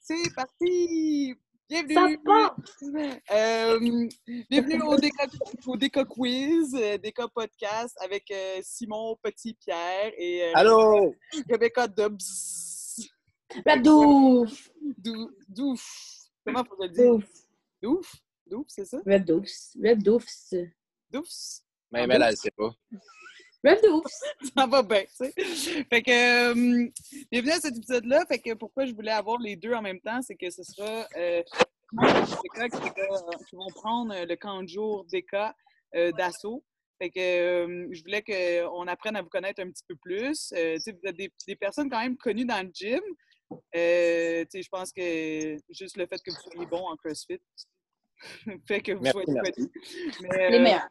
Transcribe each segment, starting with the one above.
C'est parti! Ça Bienvenue! part! Euh, bienvenue au Déca, au Déca Quiz, euh, Déca Podcast avec euh, Simon Petit-Pierre et euh, Allô? Rebecca Dobbs. Radouf! Dou- Douf. Comment faut le dire? Douf! Douf? Douf, c'est ça? Red Doufs. Red Doufs. Doufs? Mais elle, elle sait pas. Red Doufs! Ça va bien, tu sais. Fait que, euh, bienvenue à cet épisode-là. Fait que pourquoi je voulais avoir les deux en même temps, c'est que ce sera euh, des qui, va- qui vont prendre euh, le camp de jour des cas euh, d'assaut. Fait que euh, je voulais qu'on apprenne à vous connaître un petit peu plus. Euh, tu sais, vous êtes des, des personnes quand même connues dans le gym. Euh, tu sais, je pense que juste le fait que vous soyez bon en CrossFit fait que vous Merci, soyez merci. connus. Mais, Les meilleurs.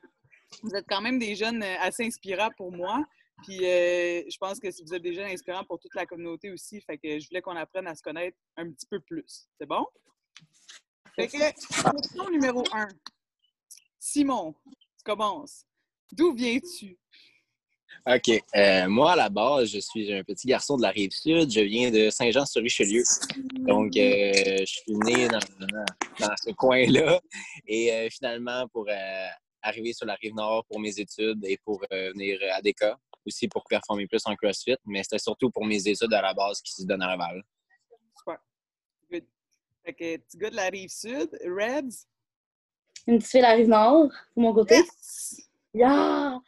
Vous êtes quand même des jeunes euh, assez inspirants pour moi. Puis euh, je pense que vous êtes des jeunes inspirants pour toute la communauté aussi. Fait que je voulais qu'on apprenne à se connaître un petit peu plus. C'est bon? Fait que, question numéro un. Simon, tu commences. D'où viens-tu? OK. Euh, moi, à la base, je suis un petit garçon de la Rive-Sud. Je viens de Saint-Jean-sur-Richelieu. Donc, je suis né dans, ce coin-là. Et finalement, pour arriver sur la Rive-Nord pour mes études et pour euh, venir à DECA, aussi pour performer plus en CrossFit. Mais c'était surtout pour mes études à la base qui se donnent à Laval. Super. Good. Fait que tu de la rive sud, Reds? Une petite fille de la rive nord, de mon côté. Yes! Yeah!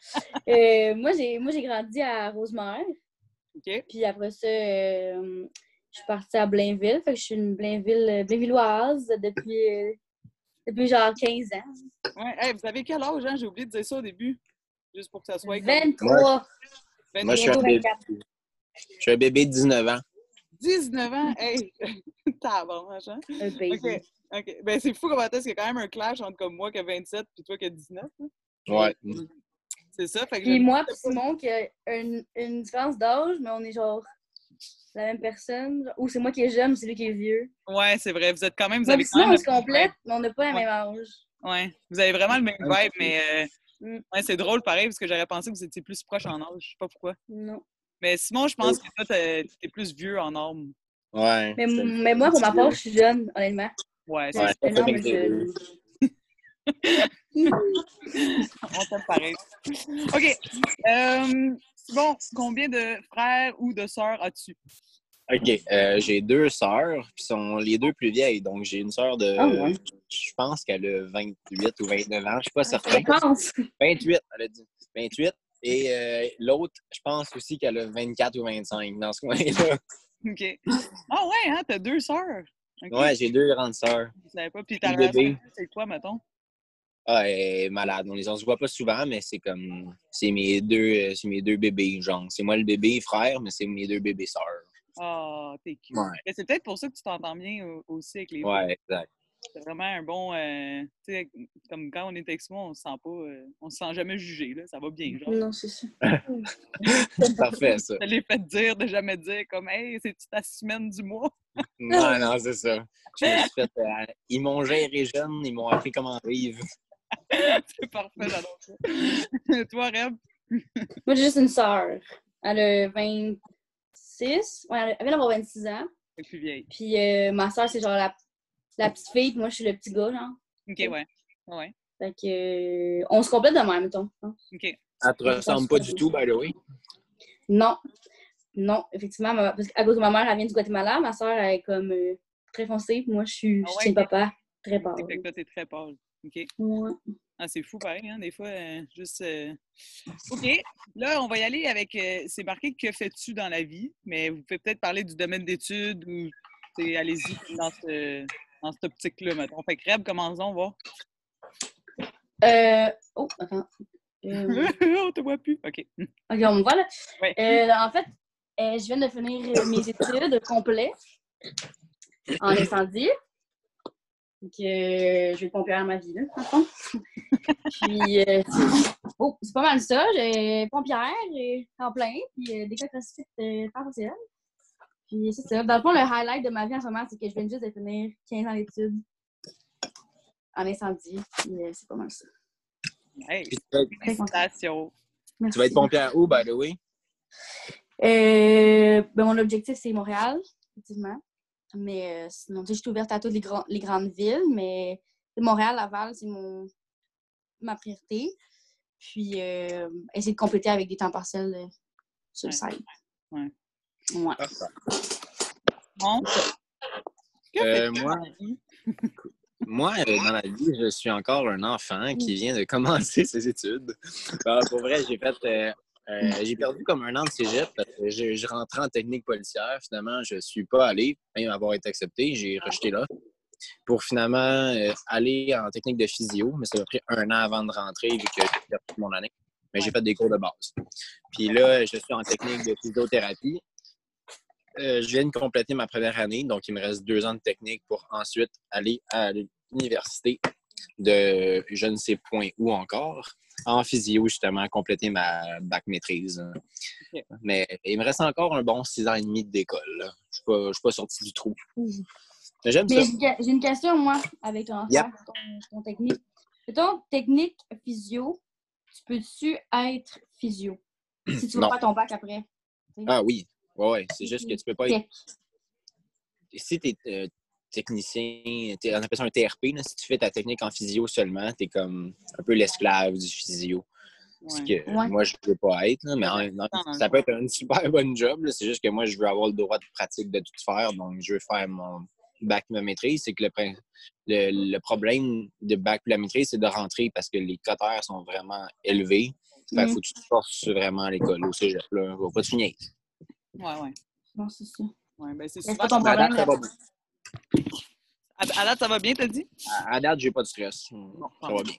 Euh, moi, j'ai moi, j'ai grandi à Rosemère. OK. Puis après ça, euh, je suis partie à Blainville. Fait que je suis une Blainville, Blainvilloise depuis, euh, depuis genre 15 ans. Ouais. Hey, vous avez quel âge, hein? J'ai oublié de dire ça au début. Juste pour que ça soit comme 23. Moi, je suis un bébé, 24. je suis un bébé de 19 ans. 19 ans? Hey! Tabarnak, hein? Un baby. OK. OK. Ben, c'est fou comment est-ce qu'il y a quand même un clash entre comme moi qui a 27 puis toi qui a 19. hein? Ouais. C'est ça. Fait que Puis moi, puis Simon, qui a une, une différence d'âge, mais on est genre la même personne. Ou c'est moi qui est jeune, ou c'est lui qui est vieux. Ouais, c'est vrai. Vous êtes quand même. Vous avez quand sinon, même on se complète, mais on n'a pas le même âge. Ouais. Vous avez vraiment le même vibe, mais euh, Mm. ouais, c'est drôle pareil parce que j'aurais pensé que vous étiez plus proche en âge. Je sais pas pourquoi. Non. Mais Simon, je pense que toi, t'es plus vieux en âme. Ouais. Mais, mais moi, pour ma part, je suis jeune, honnêtement. Ouais, c'est Ouais, énorme, jeune. on t'aime pareil. OK. Euh, bon, combien de frères ou de sœurs as-tu? OK. euh, j'ai deux sœurs, puis sont les deux plus vieilles. Donc, j'ai une sœur de. Ah ouais. Je pense qu'elle a 28 ou 29 ans. Je suis pas certain. Je pense. 28, elle a dit. 28. Et euh, l'autre, je pense aussi qu'elle a 24 ou 25 dans ce coin-là. OK. Ah ouais, hein? T'as deux sœurs. OK. Ouais, j'ai deux grandes sœurs. Je savais pas. Puis ta Le relation, c'est quoi, mettons? Ah, elle est malade. On les on se voit pas souvent, mais c'est comme. C'est mes deux, euh, c'est mes deux bébés, genre. C'est moi le bébé frère, mais c'est mes deux bébés sœurs. Ah, t'es cute. Ouais. Mais C'est peut-être pour ça que tu t'entends bien au- aussi avec les deux. Ouais, exact. C'est vraiment un bon. euh, tu sais, comme quand on est avec moi, on se sent pas. euh, on se sent jamais jugé, là. Ça va bien, genre. Non, c'est ça. Parfait, ça. Je l'ai fait dire de jamais dire comme Hey, c'est-tu ta semaine du mois? Non, non, c'est ça. Je me suis fait, euh, ils m'ont géré jeune, ils m'ont appris comment vivre. c'est parfait, j'adore ça. Toi, Reb? Moi, j'ai juste une sœur. Elle a 26. Ouais, elle vient d'avoir 26 ans. C'est plus vieille. Puis euh, ma sœur, c'est genre la, la petite fille, puis moi, je suis le petit gars, genre. OK, ouais. Ouais. Fait que, euh, on se complète de même, mettons. hein. OK. Elle te ressemble pas du tout, by the way? Non. Non, effectivement, ma- parce qu'à cause de ma mère, elle vient du Guatemala. Ma soeur, elle est comme euh, très foncée. puis Moi, je suis Ah ouais, papa. Très pâle. Fait que toi, t'es très pâle. OK. Ouais. Ah, c'est fou, pareil, hein, des fois, euh, juste... euh, OK, là, on va y aller avec... euh, c'est marqué « Que fais-tu dans la vie? » Mais vous pouvez peut-être parler du domaine d'études ou, allez-y dans, ce, dans cette optique-là, mettons. Fait que Reb, commençons, va. Euh, oh, attends. Euh, on te voit plus. OK. ok, on me voit là. Ouais. En fait, je viens de finir mes études complètes en incendie. Donc, euh, je vais pompier à ma vie, là, en fond. puis, euh, c'est- oh, c'est pas mal ça. J'ai pompière et en plein, puis euh, des cas CrossFit euh, temps partiel. Puis, c'est ça. Dans le fond, le highlight de ma vie en ce moment, c'est que je viens juste de finir 15 ans d'études en incendie. Puis, euh, c'est pas mal ça. Hey, Puis tu vas être- Très contente. félicitations. Merci. tu vas être pompière où, by the way? Euh, ben, mon objectif, c'est Montréal, effectivement. Mais euh, sinon, je suis ouverte à toutes les, grands- les grandes villes, mais Montréal, Laval, c'est mon ma priorité. Puis euh, essayer de compléter avec des temps partiels euh, sur le site. Ouais. Ouais. Bon. Euh, moi- dans la vie? Moi, dans la vie, je suis encore un enfant qui vient de commencer ses études. Ah, pour vrai, j'ai fait. Euh, j'ai perdu comme un an de cégep parce que je, je rentrais en technique policière. Finalement, je suis pas allé, même avoir été accepté. J'ai rejeté là pour finalement euh, aller en technique de physio, mais ça m'a pris un an avant de rentrer vu que j'ai perdu mon année. Mais j'ai fait des cours de base. Puis là, je suis en technique de physiothérapie. Euh, je viens de compléter ma première année, donc il me reste deux ans de technique pour ensuite aller à l'université de je ne sais point où encore, en physio, justement, compléter ma bac maîtrise. Mais il me reste encore un bon six ans et demi d'école. Je ne suis pas sorti du trou. Mais j'aime ça. j'ai une question, moi, avec ton Yep. affaire, ton, ton technique. Mettons, technique physio, tu peux-tu être physio? Si tu veux Non. pas ton bac après. Ah oui, ouais, ouais. c'est juste que tu peux pas être. Si tu es technicien, on appelle ça un TRP, là, si tu fais ta technique en physio seulement, tu es comme un peu l'esclave du physio. Ce Ouais. que Ouais. moi, je ne veux pas être. là, mais en- non, Non, non, ça non. peut être un super bon job. C'est juste que moi, je veux avoir le droit de pratique de tout faire. Donc, je veux faire mon bac ma maîtrise. C'est que le, prin- le, le problème de bac la maîtrise, c'est de rentrer parce que les cotères sont vraiment élevés. Fait Mhm. faut que tu te forces vraiment à l'école, au cégep. Là. Va pas te finir. Ouais, ouais. Non, c'est ça. Ouais, ben c'est souvent. pas ton problème. Ça va là. bien. À, à date, ça va bien, t'as dit? À, à date, j'ai pas de stress. Ça tant va bien.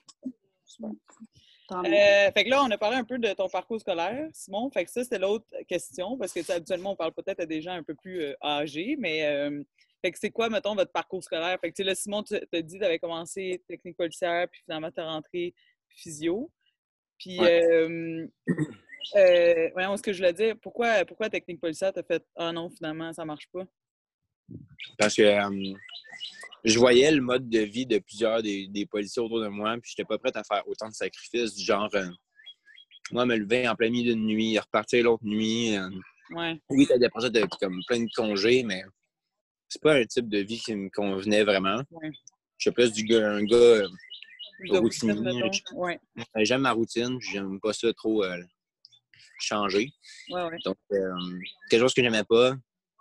Euh, fait que là, on a parlé un peu de ton parcours scolaire, Simon. Fait que ça, c'était l'autre question, parce que habituellement, on parle peut-être à des gens un peu plus euh, âgés, mais euh, fait que c'est quoi, mettons, votre parcours scolaire? Fait que tu sais, là, Simon, tu t'as dit que tu avais commencé technique policière, puis finalement, tu as rentré physio. Puis, euh, euh, voyons ce que je voulais dire. Pourquoi, pourquoi technique policière, t'as fait Ah non, finalement, ça marche pas? Parce que euh, je voyais le mode de vie de plusieurs des, des policiers autour de moi, puis j'étais pas prête à faire autant de sacrifices, du genre, euh, moi, me lever en plein milieu d'une nuit, repartir l'autre nuit. euh, Ouais. oui, t'as des projets de comme plein de congés, mais c'est pas un type de vie qui me convenait vraiment. Ouais. Je suis plus du gars, un gars, Routinier, Ouais, j'aime ma routine, j'aime pas ça trop changer. Donc, quelque chose que j'aimais pas.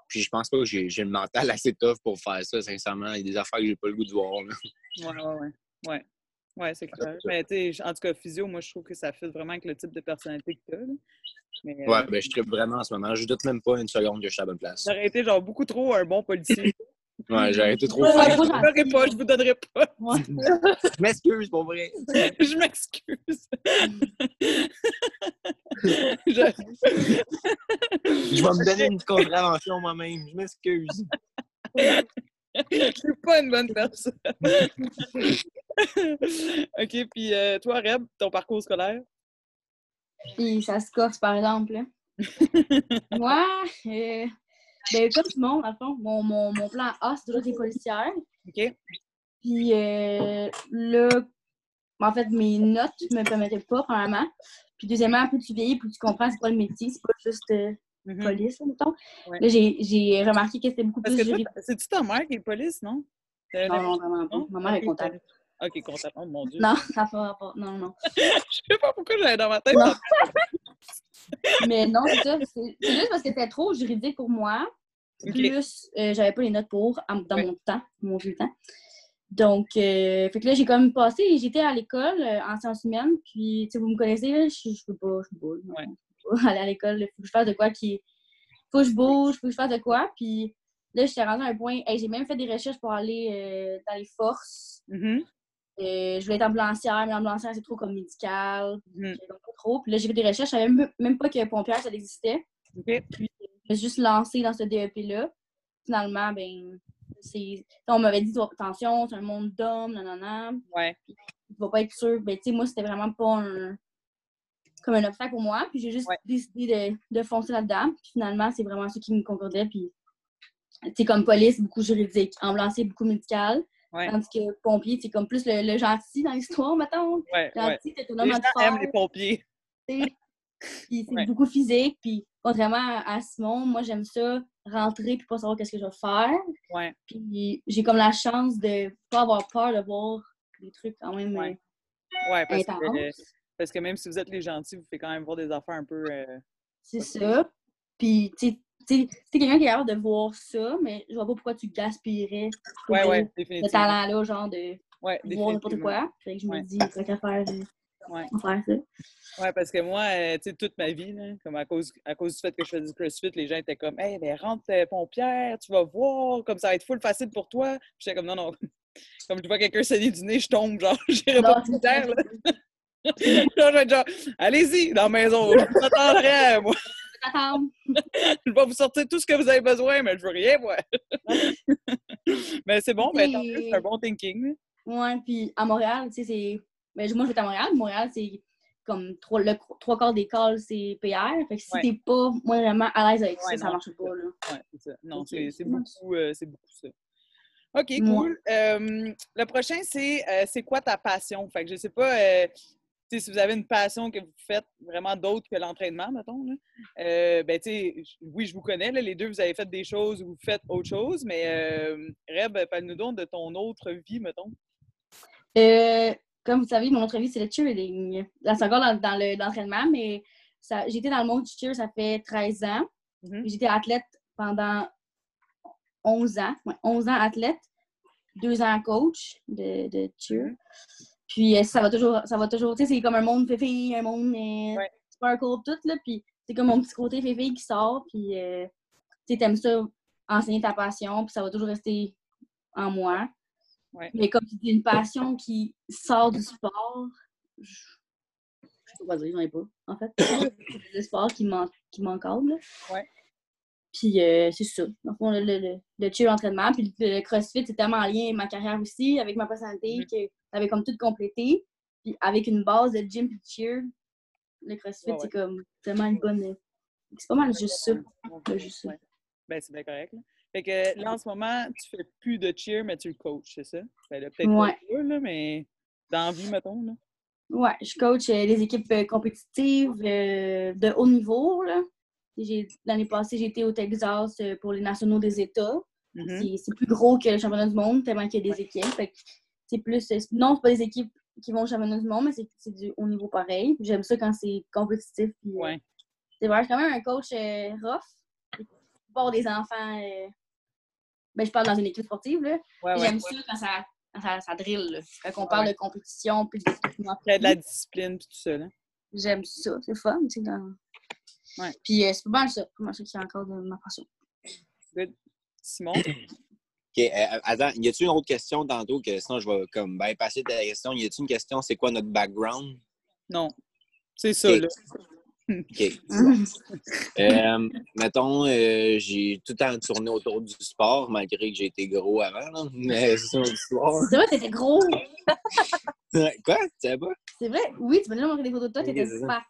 Puis je pense pas que j'ai le mental assez tough pour faire ça, sincèrement. Il y a des affaires que j'ai pas le goût de voir. là. Ouais, ouais, ouais. Ouais, ouais c'est clair. ça. Mais tu sais, en tout cas, physio, moi, je trouve que ça fit vraiment avec le type de personnalité que tu as. Mais euh, Ouais, ben je tripe vraiment en ce moment. Je doute même pas une seconde que je suis à la bonne place. j'aurais été genre beaucoup trop un bon policier. Ouais, j'ai arrêté trop ouais, je vous donnerai pas, je vous donnerai pas. Ouais. Je m'excuse, pour vrai. je m'excuse. je... Je vais me donner une contravention moi-même. Je m'excuse. je suis pas une bonne personne. OK, puis euh, toi, Reb, ton parcours scolaire? Puis ça se corse, par exemple. là. Moi, euh, ben, comme tout le monde, dans le fond, mon, mon, mon plan A, c'est toujours des policières. OK? Puis euh, là, en fait, mes notes ne me permettaient pas, premièrement. Puis deuxièmement, plus tu vieillis, plus tu comprends c'est quoi le métier, c'est pas juste euh, Mhm. police, mettons. Ouais. Là, j'ai remarqué que c'était beaucoup Parce plus c'est-tu ta mère qui est police, non? Non, non, vraiment pas. Ma mère est comptable. OK, comptable. Oh mon Dieu. Non, ça fera pas. Non, non. Je sais pas pourquoi j'avais dans ma tête. Non. Mais non, c'est ça. C'est juste parce que c'était trop juridique pour moi. Plus, euh, j'avais pas les notes pour dans Ouais. mon temps, mon vieux temps. Donc, euh, fait que là, j'ai comme passé, j'étais à l'école euh, en sciences humaines, puis, tu sais, vous me connaissez, là, je je peux pas, je peux pas, non, Ouais. je peux pas aller à l'école, il faut que je fasse de quoi qui. Faut que je bouge, faut que je fasse de quoi, puis là, j'étais rendue à un point, hey, j'ai même fait des recherches pour aller euh, dans les forces. Euh, je voulais être ambulancière, mais ambulancière, c'est trop comme médical, j'ai donc pas trop. Puis là, j'ai fait des recherches, je savais même, même pas que pompière, ça existait. OK. Je me suis juste lancée dans ce DEP-là. Finalement, ben, c'est. On m'avait dit, attention, c'est un monde d'hommes, nanana. Ouais. Tu vas pas être sûr. Ben, tu sais, moi, c'était vraiment pas un. comme un obstacle pour moi. Puis j'ai juste Ouais. décidé de, de foncer là-dedans. Puis finalement, c'est vraiment ça qui me concordait. Puis, tu sais, comme police, beaucoup juridique. Ambulancier, beaucoup médical. Ouais. Tandis que pompier, c'est comme plus le, le gentil dans l'histoire, mettons. Ouais. Gentil, t'es Les autonome gens à aiment les pompiers. Puis c'est beaucoup physique. Puis contrairement à Simon, moi, j'aime ça rentrer puis pas savoir qu'est-ce que je vais faire. Ouais. Puis j'ai comme la chance de pas avoir peur de voir des trucs quand même Ouais. euh, Ouais, parce que, parce que même si vous êtes les gentils, vous faites quand même voir des affaires un peu. euh, C'est ça. Puis, tu sais, tu sais, c'est quelqu'un qui est capable de voir ça, mais je vois pas pourquoi tu gaspillerais Ouais, ce ouais, ce définitivement. talent-là, genre de Ouais, voir n'importe quoi. Fait que je me dis, tant qu'à faire, euh, Ouais. faire ça. Ouais, parce que moi, euh, tu sais, toute ma vie, là, comme à cause, à cause du fait que je fais du CrossFit, les gens étaient comme, hey, ben rentre euh, pompière, tu vas voir, comme ça va être full facile pour toi. Puis j'étais comme, non, non. Comme je vois quelqu'un saigner du nez, je tombe, genre, j'irai pas pompière, ça. là. Genre, je vais être genre, allez-y, dans la maison, je vous attendrai, moi. Je vais vous sortir tout ce que vous avez besoin, mais je veux rien, moi. mais c'est bon, ben, tant mieux, c'est un bon thinking. Ouais, puis à Montréal, tu sais, c'est. Ben, moi, je vais à Montréal. Montréal, c'est comme trois, le trois quarts des calls, c'est PR. Fait que si Ouais. t'es pas moi, vraiment à l'aise avec Ouais, ça, ça non, marche c'est pas, là. Ouais, c'est ça. Non, c'est beaucoup, euh, beaucoup ça. OK, Ouais. cool. Euh, le prochain, c'est euh, c'est quoi ta passion? Fait que je sais pas si vous avez une passion que vous faites vraiment d'autre que l'entraînement, mettons. Là. Euh, ben, tu sais, j- oui, je vous connais. Là, les deux, vous avez fait des choses ou vous faites autre chose, mais euh, Reb, parle-nous donc de ton autre vie, mettons. Euh, comme vous savez, mon autre vie, c'est le cheerleading. Là, c'est encore dans, dans le- l'entraînement, mais ça- j'étais dans le monde du cheer, ça fait 13 ans. Mhm. Puis J'étais athlète pendant 11 ans. Ouais, 11 ans athlète, 2 ans coach de, de cheer. Puis euh, ça va toujours, ça va toujours, tu sais, c'est comme un monde féfé, un monde euh, Ouais. sparkle, tout, là. Puis c'est comme mon petit côté féfé qui sort, puis euh, tu sais, t'aimes ça, enseigner ta passion, puis ça va toujours rester en moi. Ouais. Mais comme c'est une passion qui sort du sport, je je sais pas dire, j'en ai pas, en fait. C'est le sport qui m'encadre, là. Ouais. Puis euh, c'est ça. Dans le fond, le, le, le, l'entraînement. Puis le, CrossFit, c'est tellement en lien avec ma carrière aussi, avec ma personnalité, Mhm. que ça avait comme tout complété. Puis avec une base de gym et de cheer, le CrossFit, Ouais, c'est comme tellement une bonne. C'est pas mal juste ça. Juste ça. Ouais. Ben, c'est bien correct. Là. Fait que là, en ce moment, tu fais plus de cheer, mais tu le coaches, c'est ça? Ben, là, peut-être Ouais. pas là, mais dans vie, mettons. Là. Ouais, je coach euh, des équipes euh, compétitives euh, de haut niveau. là. L'année passée, été au Texas euh, pour les nationaux des États. Mhm. C'est- C'est plus gros que le championnat du monde, tellement qu'il y a des équipes. C'est plus. euh, Non, c'est pas des équipes qui vont au championnat du monde, mais c'est- du haut niveau pareil. J'aime ça quand c'est compétitif. puis, euh, Ouais. C'est vrai, je suis quand même un coach euh, rough. Pour des enfants. euh, Ben, je parle dans une équipe sportive. là. Ouais, ouais. J'aime ça quand ça, ça, ça drill. là. Quand on parle Ouais. de compétition. Puis de Il y a de la discipline et tout ça. J'aime ça, c'est fun. Dans... Ouais. Puis euh, c'est pas mal ça, pas mal ça qui est encore de ma passion? Good. Simon? OK. euh, attends, y a-t-il une autre question tantôt que sinon je vais comme bypasser ta question? Y a-t-il une question? C'est quoi notre background? Non. C'est ça, Ok. là. OK. Euh, mettons, euh, j'ai tout le temps tourné autour du sport, malgré que j'ai été gros avant. là. Mais c'est une histoire. C'est vrai, t'étais gros. Quoi? Tu savais pas? C'est vrai, oui, tu m'as déjà montré des photos de toi, t'étais smart.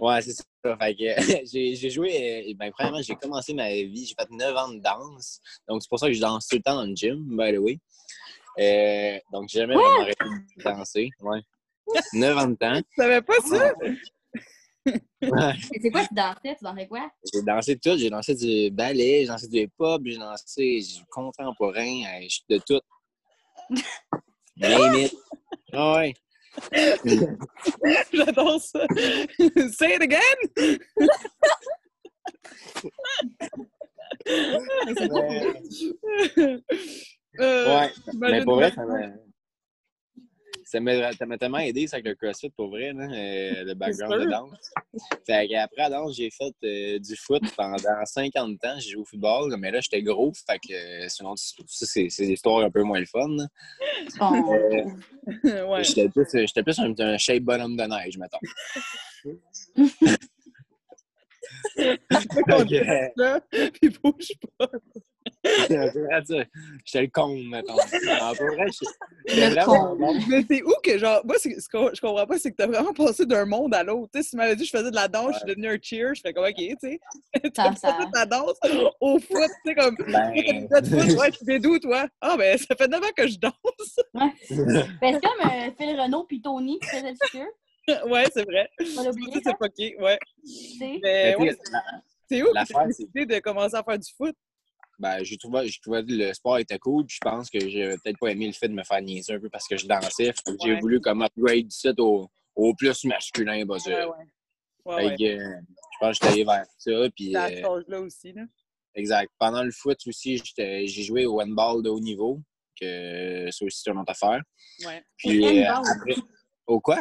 Ouais, c'est ça. Fait que j'ai joué. euh, ben, premièrement, j'ai commencé ma vie, j'ai fait 9 ans de danse. Donc, c'est pour ça que je danse tout le temps dans le gym, by the way. Euh, donc, j'ai jamais vraiment arrêté de danser. Ouais. 9 ans de temps. Tu savais pas ça? Ouais. C'est quoi tu dansais? Tu dansais quoi? J'ai dansé tout. J'ai dansé du ballet, j'ai dansé du hip-hop, j'ai dansé du contemporain, euh, je- de tout. Name it. Ah ouais. J'adore ça. Uh, say it again! Mais c'est quoi? Euh, Euh, ouais. Mais pour vrai, ça m'a. Ça m'a tellement aidé, ça, avec le CrossFit, pour vrai, là, euh, le background de danse. Fait qu'après la danse, j'ai fait euh, du foot pendant 50 ans. J'ai joué au football, mais là, j'étais gros. Fait que euh, sinon, ça, c'est c'est des histoires un peu moins le fun. Euh, ouais. J'étais plus, j'étais plus un, un shape bonhomme de neige, mettons. Euh, Là, puis bouge pas. J'étais le con, mettons. En vrai, Le. Mais c'est où que, genre, moi, ce que je comprends pas, c'est que t'as vraiment passé d'un monde à l'autre. Tu sais, si tu m'avais dit que je faisais de la danse, je suis devenu un cheer, je fais comme, OK, tu sais. T'as passé de la danse au foot, tu sais, comme, Ben, t'as foot, ouais, tu fais d'où, toi? Ah, ben, ça fait 9 ans que je danse. Ben, c'est comme euh, Phil Renault puis Tony qui faisaient le futur. ouais, c'est vrai. Ça, l'oublier, c'est fucké, ouais. ouais, sais, C'est où que tu as c'est- décidé de commencer à faire du foot? Ben, j'ai trouvé, j'ai trouvé que le sport était cool. puis Je pense que j'ai peut-être pas aimé le fait de me faire niaiser un peu parce que je dansais. J'ai voulu comme upgrade ça au, au plus masculin. Bah, Ouais, ouais. Ouais, Fait ouais. que, euh, je pense que j'étais allé vers ça. Puis, C'est à euh, âge-là aussi, là. exact. Pendant le foot aussi, j'étais- j'ai joué au handball de haut niveau. Que ça aussi, c'est une autre affaire. Ouais. Puis, Au euh, après- Au quoi?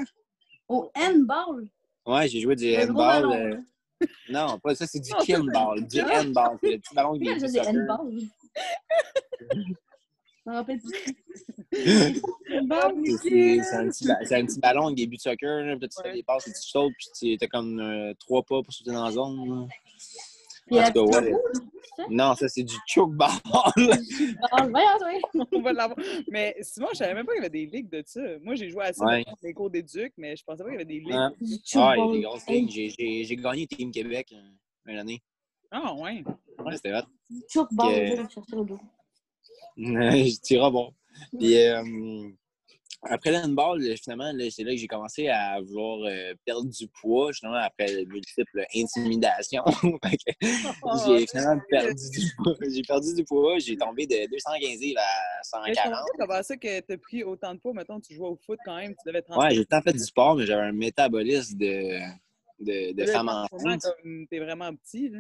Au handball? Ouais, j'ai joué du handball. Non, pas ça, c'est du kinball. Du handball. C'est le petit ballon qui est? Je rappelle plus. C'est c'est- c'est un, petit ballon avec des buts de soccer. Là, tu fais des passes, puis tu sautes, puis tu as comme euh, trois pas pour sauter dans la zone. Là. Puis En la tout cas, petite ouais. roue, Non, ça, c'est du chokeball. là. Voyons, toi. On va l'avoir. Mais Simon, je savais même pas qu'il y avait des ligues de ça. Moi, j'ai joué à ça Ouais. dans les cours d'éduc, mais je pensais pas qu'il y avait des ligues. Ah, Du Ah, il y a des grosses Hey, lignes. J'ai- J'ai j'ai gagné Team Québec euh, une année. Ah, ouais. Ouais, C'était hot. du chokeball, Que- je vais chercher le dos. je tire bon. Puis euh, après le handball, là, finalement, c'est là que j'ai commencé à vouloir euh, perdre du poids, justement, après multiples intimidations. Oh, j'ai finalement perdu du poids. J'ai perdu du poids. J'ai tombé de 215 livres à Mais je comprends 140. pas comment ça que t'as pris autant de poids. Mettons, tu jouais au foot quand même, tu devais Ouais, j'ai tant fait du sport, mais j'avais un métabolisme de, de, de femme enceinte. T'es vraiment petit, là.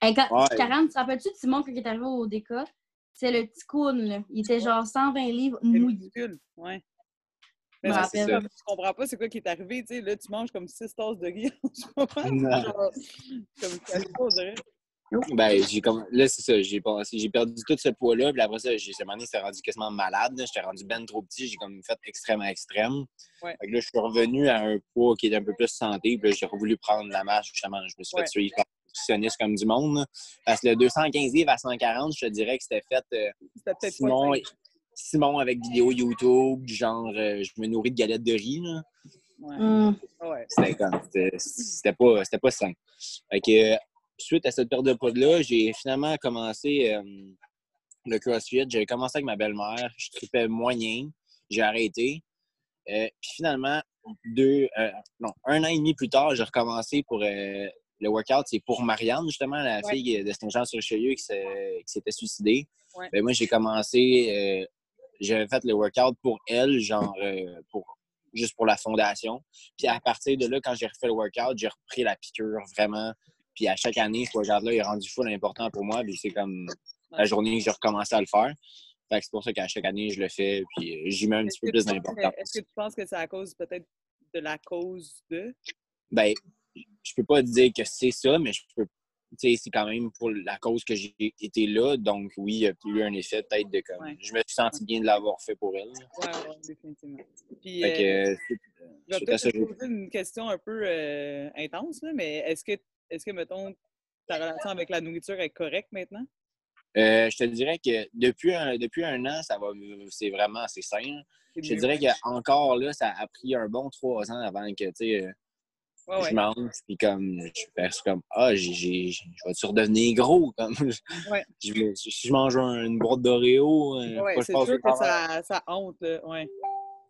Hey, quand, Ouais. Karen, tu te rappelles-tu de Simon quand il est arrivé au DK? C'est le petit coon, là. Il était genre 120 livres mouillé. Ouais. Mais c'est ça, ça. tu comprends pas c'est quoi qui est arrivé. Tu sais, là, tu manges comme 6 tasses de riz. Comme quelque chose, on dirait. Ben, j'ai comme... Là, c'est ça. J'ai passé- j'ai perdu tout ce poids-là. Puis après ça, j'ai ce moment donné, c'était rendu quasiment malade. là. J'étais rendu ben trop petit. J'ai comme fait extrême à extrême. Ouais. Fait que là, je suis revenu à un poids qui est un peu plus santé. Puis là, j'ai voulu prendre la marche, justement. Je me suis Ouais. fait suivre par un nutritionniste comme du monde. là. Parce que le 215 livres à 140, je te dirais que c'était fait euh, C'était peut-être Simon. Simon avec vidéo YouTube, du genre euh, je me nourris de galettes de riz. Là. Ouais. Hum. Ouais. C'était pas, c'était pas sain. Fait que, suite à cette perte de poids-là, j'ai finalement commencé euh, le CrossFit. J'avais commencé avec ma belle-mère. Je tripais moyen. J'ai arrêté. Euh, puis finalement, deux, euh, non, un an et demi plus tard, j'ai recommencé pour euh, le workout. C'est pour Marianne, justement, la Ouais. fille de Saint-Jean-sur-Richelieu qui s'est- qui s'était suicidée. Ouais. Ben, moi, j'ai commencé, euh, j'avais fait le workout pour elle, genre, euh, pour, juste pour la fondation. Puis à partir de là, quand j'ai refait le workout, j'ai repris la piqûre vraiment. Puis à chaque année, ce workout-là est rendu full important pour moi. Puis c'est comme la journée que j'ai recommencé à le faire. Fait que c'est pour ça qu'à chaque année, je le fais. Puis euh, j'y mets un petit peu plus d'importance. Est-ce que tu penses que c'est à cause peut-être de la cause de? Ben, je peux pas dire que c'est ça, mais je peux. C'est quand même pour la cause que j'ai été là. Donc, oui, il y a eu un effet peut-être de comme. Ouais. Je me suis senti bien de l'avoir fait pour elle. Ouais, ouais, définitivement. Puis, Fait que, euh, je vais peut-être te poser une question un peu euh, intense, là, mais est-ce que, est-ce que, mettons, ta relation avec la nourriture est correcte maintenant? Euh, je te dirais que depuis un, depuis un an, ça va, c'est vraiment assez sain. C'est Je te dirais qu'encore là, ça a pris un bon trois ans avant que tu sais, Ouais, ouais. je mange, puis comme je fais comme Ah, j'ai, j'ai- je vais-tu redevenir gros? Comme, Ouais. je si je mange un- une boîte d'Oreo, euh, Ouais, c'est sûr que ça, ça hante, là, ouais.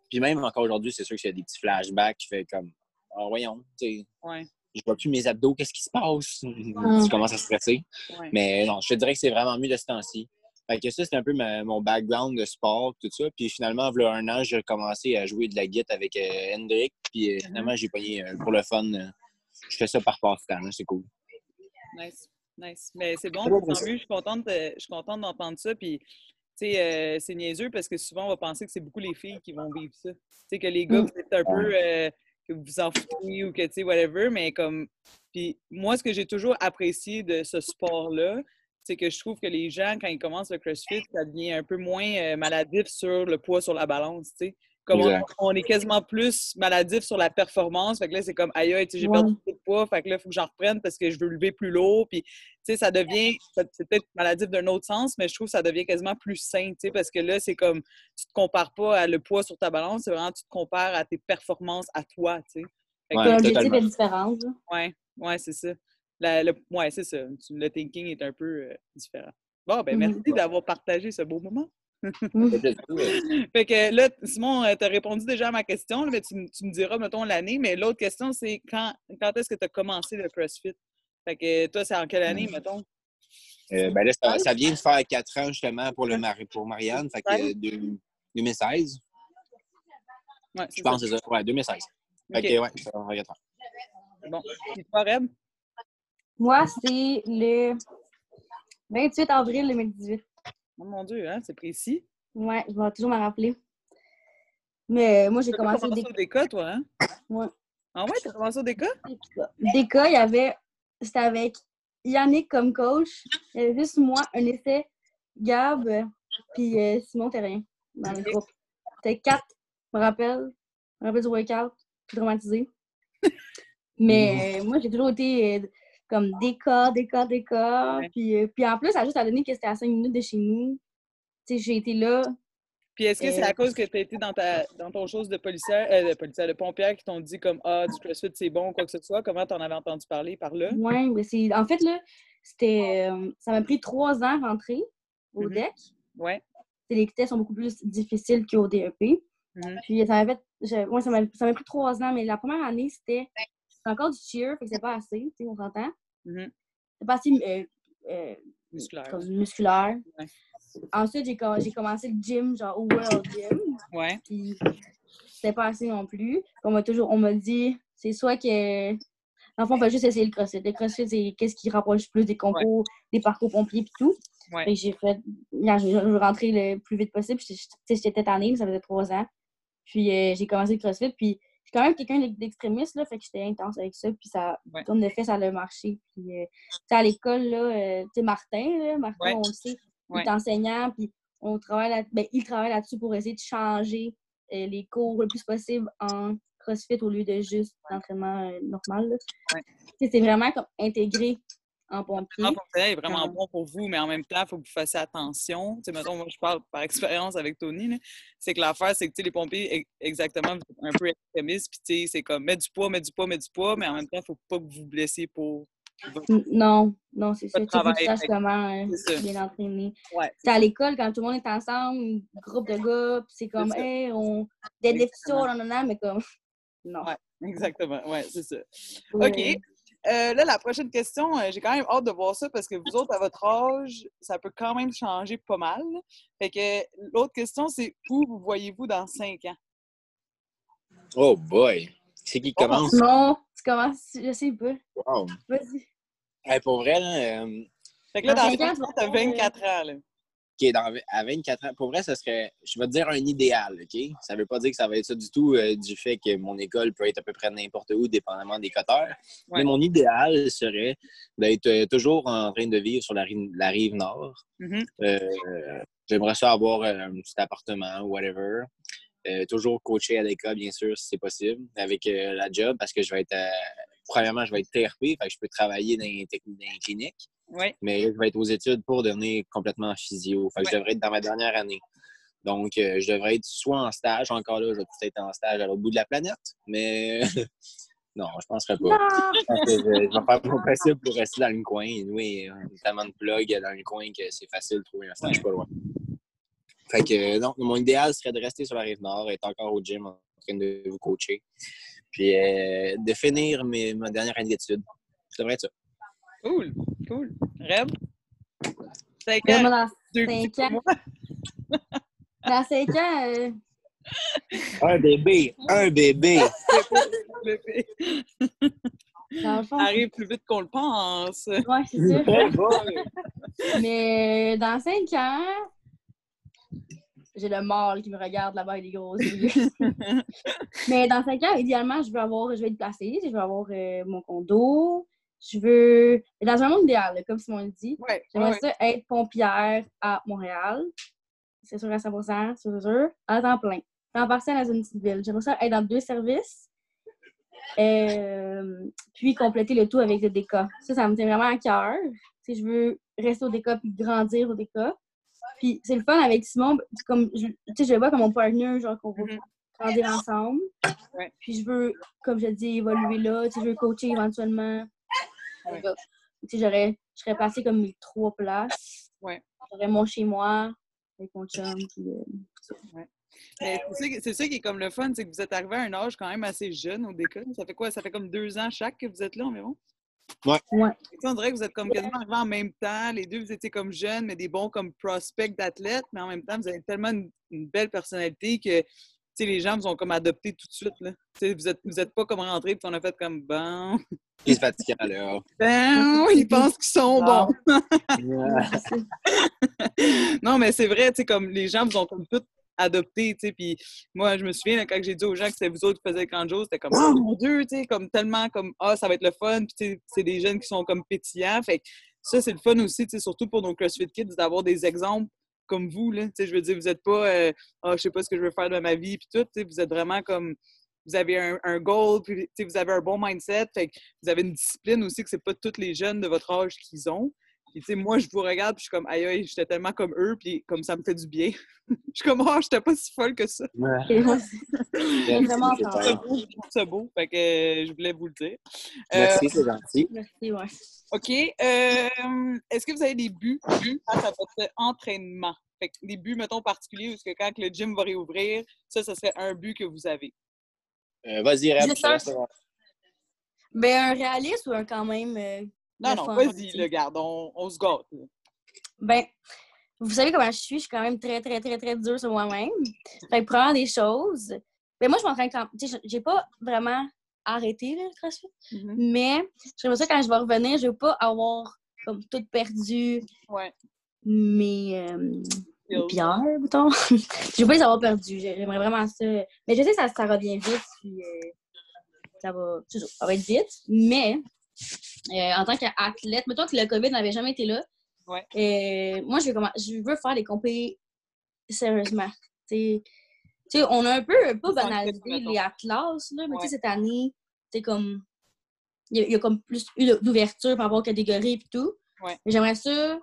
Puis même encore aujourd'hui, c'est sûr qu'il y a des petits flashbacks qui fait comme Ah, voyons, tu sais, Ouais, je vois plus mes abdos, qu'est-ce qui se passe? je commence à stresser. ouais. Mais non, je te dirais que c'est vraiment mieux de ce temps-ci. Fait que ça, c'est un peu ma- mon background de sport, tout ça. Puis finalement, il y a un an, j'ai commencé à jouer de la guitare avec euh, Hendrik. Puis euh, finalement, j'ai payé euh, pour le fun. euh, je fais ça par passe-temps, c'est cool. Nice, nice. Mais c'est bon, C'est tant mieux. Je suis contente, je suis contente d'entendre ça. Puis, tu sais, c'est niaiseux parce que souvent, on va penser que c'est beaucoup les filles qui vont vivre ça. Tu sais, que les gars, Mm. vous êtes un peu, que vous vous en foutez ou que, tu sais, whatever. Mais comme, puis moi, ce que j'ai toujours apprécié de ce sport-là, c'est que je trouve que les gens, quand ils commencent le CrossFit, ça devient un peu moins euh, maladif sur le poids sur la balance, tu sais. Comme on, est quasiment plus maladif sur la performance. Fait que là, c'est comme, aïe, aïe, j'ai Ouais. perdu beaucoup de poids. Fait que là, il faut que j'en reprenne parce que je veux lever plus lourd. Puis, tu sais, ça devient, c'est peut-être maladif d'un autre sens, mais je trouve que ça devient quasiment plus sain, tu sais, parce que là, c'est comme, tu te compares pas à le poids sur ta balance, c'est vraiment, tu te compares à tes performances à toi, tu sais. Fait que Ouais, Ton objectif totalement. est différent. là. Ouais, ouais, c'est ça. La- le, ouais, c'est ça. Le thinking est un peu euh, différent. Bon, ben Mhm. merci d'avoir partagé ce beau moment. Fait que là, Simon, tu as répondu déjà à ma question, là, mais tu, me diras, mettons, l'année. Mais l'autre question, c'est quand, quand est-ce que tu as commencé le CrossFit? Fait que toi, c'est en quelle année, mettons? Euh, ben là, ça, ça vient de faire quatre ans justement pour, le mari- pour Marianne. Fait que Ouais. euh, deux- 2016. Ouais, Je pense que c'est ça. Ouais, 2016. Fait Ok. que ouais, ça va faire quatre ans. Bon. Puis toi, Reb? Moi, c'est le 28 avril 2018. Oh mon Dieu, hein, c'est précis. Ouais, je vais toujours m'en rappeler. Mais euh, moi, j'ai commencé commencé au DECA, toi, hein? Ouais. Ah ouais, t'as commencé au DECA? des cas, il y avait. C'était avec Yannick comme coach. Il y avait juste moi, un essai, Gab, puis euh, Simon Terrien dans le groupe. C'était quatre, je me rappelle. Je me rappelle du workout, puis traumatisé. Mais euh, moi, j'ai toujours été euh, comme des cas, des cas, des cas. Ouais. Puis, euh, puis en plus, ça a juste à donner que c'était à 5 minutes de chez nous. Tu sais, j'ai été là. Puis est-ce que c'est Euh, à cause que tu as été dans, ta, dans ton chose de policière, euh, de policière, de pompière qui t'ont dit comme Ah, du CrossFit c'est bon, quoi que ce soit? Comment t'en avais entendu parler par là? Ouais, mais c'est. En fait, là, c'était. euh, ça m'a pris trois ans à rentrer au Mhm. deck. Ouais. C'est- les tests sont beaucoup plus difficiles qu'au DEP. Mhm. Puis ça m'a fait- je- ouais, ça m'a pris trois ans, mais la première année, c'était c'était encore du cheer, fait que c'est pas assez, tu sais, on s'entend. Mhm. C'est pas assez euh, euh, Musculaire. comme musculaire. Ouais. Ensuite, j'ai j'ai commencé le gym, genre au World Gym, Ouais. puis c'était pas assez non plus. On m'a toujours, on m'a dit, c'est soit que... Dans le fond, on fait juste essayer le CrossFit. Le CrossFit, c'est qu'est-ce qui rapproche plus des concours, des parcours pompiers puis tout. Ouais. Fait j'ai fait, là, je je veux rentrer le plus vite possible. J'étais- tannée, ça faisait trois ans. Puis euh, j'ai commencé le CrossFit. Puis suis quand même quelqu'un d'ex- d'extrémiste, là, fait que j'étais intense avec ça. Puis ça, Ouais. comme de fait, ça a marché. Puis euh, à l'école, là, euh, tu sais, Martin, là, Martin, Ouais. on le sait, il est enseignant. Puis on travaille là, ben, il travaille là-dessus pour essayer de changer euh, les cours le plus possible en CrossFit au lieu de juste l'entraînement euh, normal. C'est vraiment comme intégré en pompier. L'entraînement fonctionnel est vraiment bon pour vous, mais en même temps, il faut que vous fassiez attention. Tu sais, mettons, moi, je parle par expérience avec Tony. C'est que l'affaire, c'est que tu sais, les pompiers, e- exactement, vous êtes un peu extrémistes. Puis, tu sais, c'est comme mettre du poids, mettre du poids, mettre du poids, mais en même temps, il ne faut pas que vous vous blessiez pour. Non, non, c'est ça. Tu saches comment c'est ça. bien entraîner. Ouais. C'est à l'école, quand tout le monde est ensemble, groupe de gars, c'est comme, hey, on deadlift ça, non, non, non, mais comme, non. Ouais. Exactement, ouais, c'est ça. Ouais. OK. Euh, là, la prochaine question, euh, j'ai quand même hâte de voir ça parce que vous autres, à votre âge, ça peut quand même changer pas mal. Fait que l'autre question, c'est où vous voyez-vous dans cinq ans? Oh boy! C'est qui commence? Non, tu commences, je sais pas. Wow! Vas-y. Hey, pour vrai, là, euh, Fait que là, Dans dans cinq ans, t'as vas faire, 24 ans, là. OK, dans- à 24 ans, pour vrai, ça serait, je vais te dire un idéal, OK? Ça veut pas dire que ça va être ça du tout, euh, du fait que mon école peut être à peu près n'importe où, dépendamment des coteurs. Ouais. Mais mon idéal serait d'être euh, toujours en train de vivre sur la rive, la rive nord. Mhm. Euh, J'aimerais ça avoir un petit appartement, whatever. Toujours coacher à l'école, bien sûr, si c'est possible, avec la job, parce que je vais être, premièrement, je vais être TRP, fait que je peux travailler dans les, dans les cliniques. Ouais. Mais je vais être aux études pour devenir complètement physio. Fait que je devrais être dans ma dernière année. Donc, euh, je devrais être soit en stage, encore là, je vais peut-être être en stage à l'autre bout de la planète, mais non, je penserais pas. Non! Je pense que je, je vais faire mon possible pour rester dans le coin. Oui, tellement de plugs dans le coin que c'est facile de trouver un stage pas loin. Fait que, non, mon idéal serait de rester sur la rive nord, être encore au gym en train de vous coacher. Puis euh, de finir mes, ma dernière année d'études. Ça devrait être ça. Cool, cool. Reb? Cinq ans, dans deux cinq ans. Dans 5 ans, euh, Un bébé! Un bébé! dans le fond, Ça arrive plus vite qu'on le pense. ouais, c'est boy! Mais dans 5 ans, j'ai le mâle qui me regarde là-bas avec les gros yeux. Mais dans 5 ans, idéalement, je veux avoir, je vais être placée, je veux avoir euh, mon condo. Je veux. Dans un monde idéal, comme Simon le dit, Ouais, j'aimerais ouais. ça être pompière à Montréal. C'est sûr à 100%, c'est sûr. À temps plein. Temps partiel dans une petite ville. J'aimerais ça être dans deux services. Euh, puis compléter le tout avec le DK. Ça, ça me tient vraiment à cœur. Sais, je veux rester au DK puis grandir au DK. Puis c'est le fun avec Simon, comme je, tu sais, je le vois comme mon partner, genre qu'on va Mhm. grandir ensemble. Ouais. Puis je veux, comme je dis, évoluer là. Je veux coacher éventuellement. Ouais. Tu sais, je serais passée comme mes trois places. Ouais. J'aurais mon chez moi avec mon chum. Puis, euh, c'est ça qui- c'est ça qui est comme le fun, c'est que vous êtes arrivé à un âge quand même assez jeune au DK. Ça fait quoi? Ça fait comme deux ans chaque que vous êtes là environ? Ouais. Ouais. On dirait que vous êtes comme quasiment arrivés en même temps. Les deux, vous étiez comme jeunes, mais des bons comme prospects d'athlètes, mais en même temps, vous avez tellement une, une belle personnalité que sais, les gens vous ont comme adopté tout de suite. Là. Tu sais, Vous n'êtes vous êtes pas comme rentrés et on a fait comme bon. C'est fatigant, là. Ben, ils pensent qu'ils sont bons. Non, mais c'est vrai, tu sais, comme les gens vous ont comme tout adopté, tu sais, puis moi, je me souviens, là, quand j'ai dit aux gens que c'était vous autres qui faisaient le camp de jour, c'était comme, oh mon Dieu, tu sais, comme tellement comme, ah, ça va être le fun, puis tu sais, c'est des jeunes qui sont comme pétillants, fait que ça, c'est le fun aussi, tu sais, surtout pour nos CrossFit Kids, d'avoir des exemples comme vous, là, je veux dire, vous n'êtes pas, euh, ah, je sais pas ce que je veux faire de ma vie, puis tout, vous êtes vraiment comme, vous avez un, goal, puis vous avez un bon mindset, vous avez une discipline aussi que c'est pas tous les jeunes de votre âge qu'ils ont. Puis, tu sais, moi, je vous regarde, puis je suis comme, aïe, aïe, j'étais tellement comme eux, puis comme ça me fait du bien. je suis comme, oh, j'étais pas si folle que ça. Ouais. C'est vraiment. Je trouve ça beau, je trouve ça beau. Fait que euh, je voulais vous le dire. Euh, Merci, c'est gentil. Merci, ouais. OK. euh, Est-ce que vous avez des buts face à votre entraînement? Fait que des buts, mettons, particuliers, parce que quand le gym va réouvrir, ça, ce serait un but que vous avez? Euh, Vas-y, un. Ben, un réaliste ou un quand même. Non, non, vas-y, le garde, on, on se gâte. Ben, vous savez comment je suis, je suis quand même très, très, très, très dure sur moi-même. Fait que prendre des choses. Ben, moi, je m'entraîne quand. Tu sais, j'ai pas vraiment arrêté là, le CrossFit, Mhm. mais j'aimerais ça quand je vais revenir, je veux pas avoir comme tout perdu Ouais. mes, euh, pierres, mettons. je veux pas les avoir perdues. J'aimerais vraiment ça. Mais je sais que ça, ça revient vite, puis euh, ça va. ça va être vite. Mais euh, en tant qu'athlète, mettons que le COVID n'avait jamais été là. Ouais. euh, moi, je veux, comment, je veux faire des compés sérieusement. On a un peu pas banalisé les atlas, là, mais Ouais. cette année, c'est comme. Il y, a- il y a comme plus eu d'ouverture par rapport aux catégories et tout. Ouais. J'aimerais ça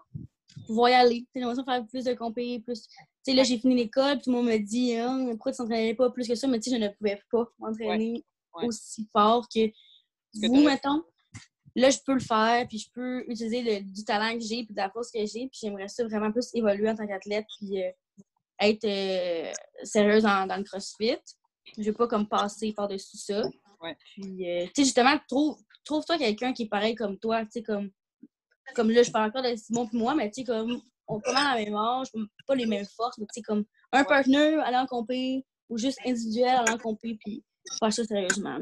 pouvoir y aller. J'aimerais ça faire plus de compés, plus. Tu sais, là, j'ai fini l'école, tout le monde me dit Ah, pourquoi tu t'entraînais pas plus que ça? Mais tu sais, je ne pouvais pas m'entraîner Ouais. aussi fort que que vous, mettons. Là, je peux le faire, puis je peux utiliser le- du talent que j'ai, puis de la force que j'ai, puis j'aimerais ça vraiment plus évoluer en tant qu'athlète, puis euh, être euh, sérieuse dans, dans le CrossFit. Je veux pas comme passer par-dessus ça. Ouais. Puis, euh, tu sais, justement, trouve, trouve-toi quelqu'un qui est pareil comme toi, tu sais, comme, comme là, je parle encore de Simon puis moi, mais tu sais, comme, on a pas mal la même âge, pas les mêmes forces, mais tu sais, comme un partner allant compé, ou juste individuel allant compé, puis faire ça sérieusement.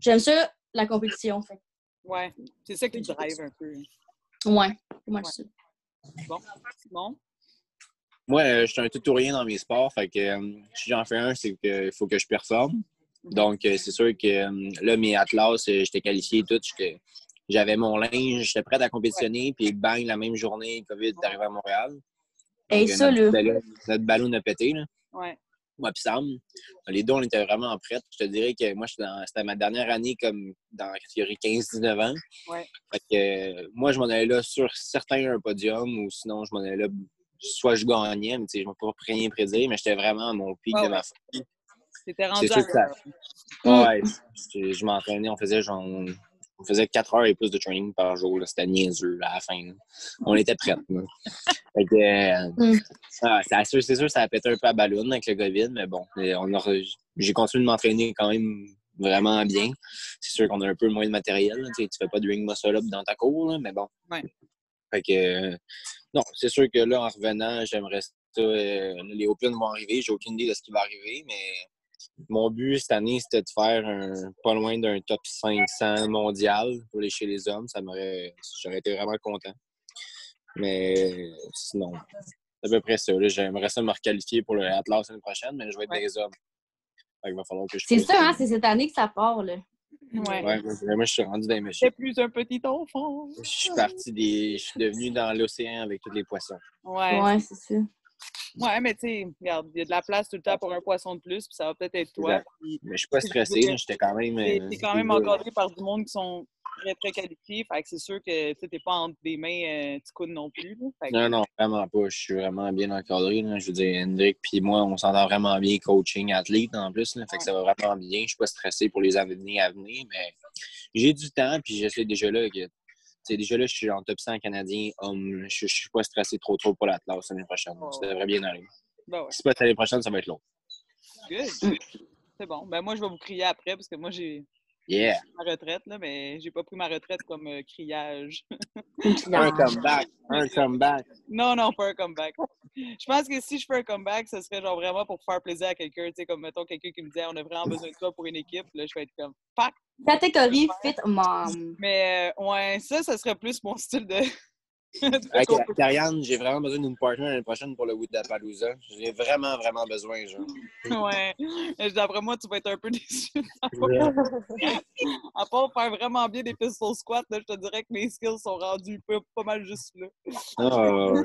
J'aime ça, la compétition, fait. Ouais. C'est ça qui drive un peu. Ouais, moi, je suis Bon. Bon. Moi, euh, je suis un tout ou rien dans mes sports. Fait que euh, si j'en fais un, c'est qu'il faut que je performe. Donc, euh, c'est sûr que là, mes Atlas, j'étais qualifié et tout. J'avais mon linge, j'étais prêt à compétitionner. Puis, bang, la même journée, COVID est arrivé à Montréal. Donc, euh, ça, notre là. ballon, notre ballon a pété. Là. Ouais. Moi puis Sam, les deux, on était vraiment prêts. Je te dirais que moi, c'était ma dernière année comme dans la catégorie 15-19 ans. Ouais. Fait que euh, moi, je m'en allais là sur certains un podium ou sinon, je m'en allais là, soit je gagnais, mais je ne peux pas rien prédire, mais j'étais vraiment à mon pic Ouais, de ma forme. C'était rendu que ça-. Ouais, je, je m'entraînais, on faisait genre. On faisait 4 heures et plus de training par jour. là. C'était niaiseux là, à la fin. là. On était prêts. que, euh, Mm. ah, c'est sûr, c'est sûr, ça a pété un peu à ballon avec le COVID, mais bon, j'ai continué de m'entraîner quand même vraiment bien. C'est sûr qu'on a un peu moins de matériel. là. Tu tu fais pas de ring muscle up dans ta cour, là, mais bon. Ouais. Fait que, euh, non, c'est sûr que là, en revenant, j'aimerais ça. euh, les Open vont arriver. J'ai aucune idée de ce qui va arriver, mais mon but cette année, c'était de faire un, pas loin d'un top 500 mondial pour les chez les hommes. Ça m'aurait, j'aurais été vraiment content. Mais sinon, c'est à peu près ça. là. J'aimerais ça me requalifier pour le Atlas l'année prochaine, mais je vais être Ouais. des hommes. Fait qu'il va falloir que je C'est ça, hein, c'est cette année que ça part, là. Ouais. Ouais, moi, moi, je suis rendu dans les. J'étais plus un petit enfant. Je suis parti des. Je suis devenu dans l'océan avec tous les poissons. Ouais. Ouais, c'est ça. Ouais, mais tu sais, regarde, il y a de la place tout le temps pour un poisson de plus, puis ça va peut-être être toi. Puis Mais je suis pas stressé, j'étais quand même. T'es euh, quand même encadré par du monde qui sont très, très qualifiés. Fait que c'est sûr que tu n'es pas entre des mains euh, tu coudes non plus. là. Fait que- Non, non, vraiment pas. Je suis vraiment bien encadré. là. Je veux dire, Hendrik puis moi, on s'entend vraiment bien coaching athlète en plus. Là. Fait que ça va vraiment bien. Je suis pas stressé pour les années à venir, mais j'ai du temps, puis je sais déjà là que. Déjà là, je suis en top 100 canadien homme. Je, je suis pas stressé trop trop pour l'Atlas l'année prochaine. Oh. Ça devrait bien aller. Ben ouais, Si c'est pas l'année prochaine, ça va être l'autre. good. C'est bon. Ben moi, je vais vous crier après parce que moi, j'ai Yeah. ma retraite, là, mais j'ai pas pris ma retraite comme euh, criage. Un comeback. Un comeback. non, non, pas un comeback. Je pense que si je fais un comeback, ce serait genre vraiment pour faire plaisir à quelqu'un. Tu sais, comme mettons quelqu'un qui me dit on a vraiment besoin de toi pour une équipe. Là, je vais être comme fuck. Catégorie fit mom. Mais euh, ouais, ça, ça serait plus mon style de. Avec Karianne, j'ai vraiment besoin d'une partner l'année prochaine pour le Woodapalooza. J'ai vraiment, vraiment besoin, genre. ouais. D'après moi, tu vas être un peu déçu. à part faire vraiment bien des pistol squats, là, je te dirais que mes skills sont rendus pas, pas mal juste là. Oh.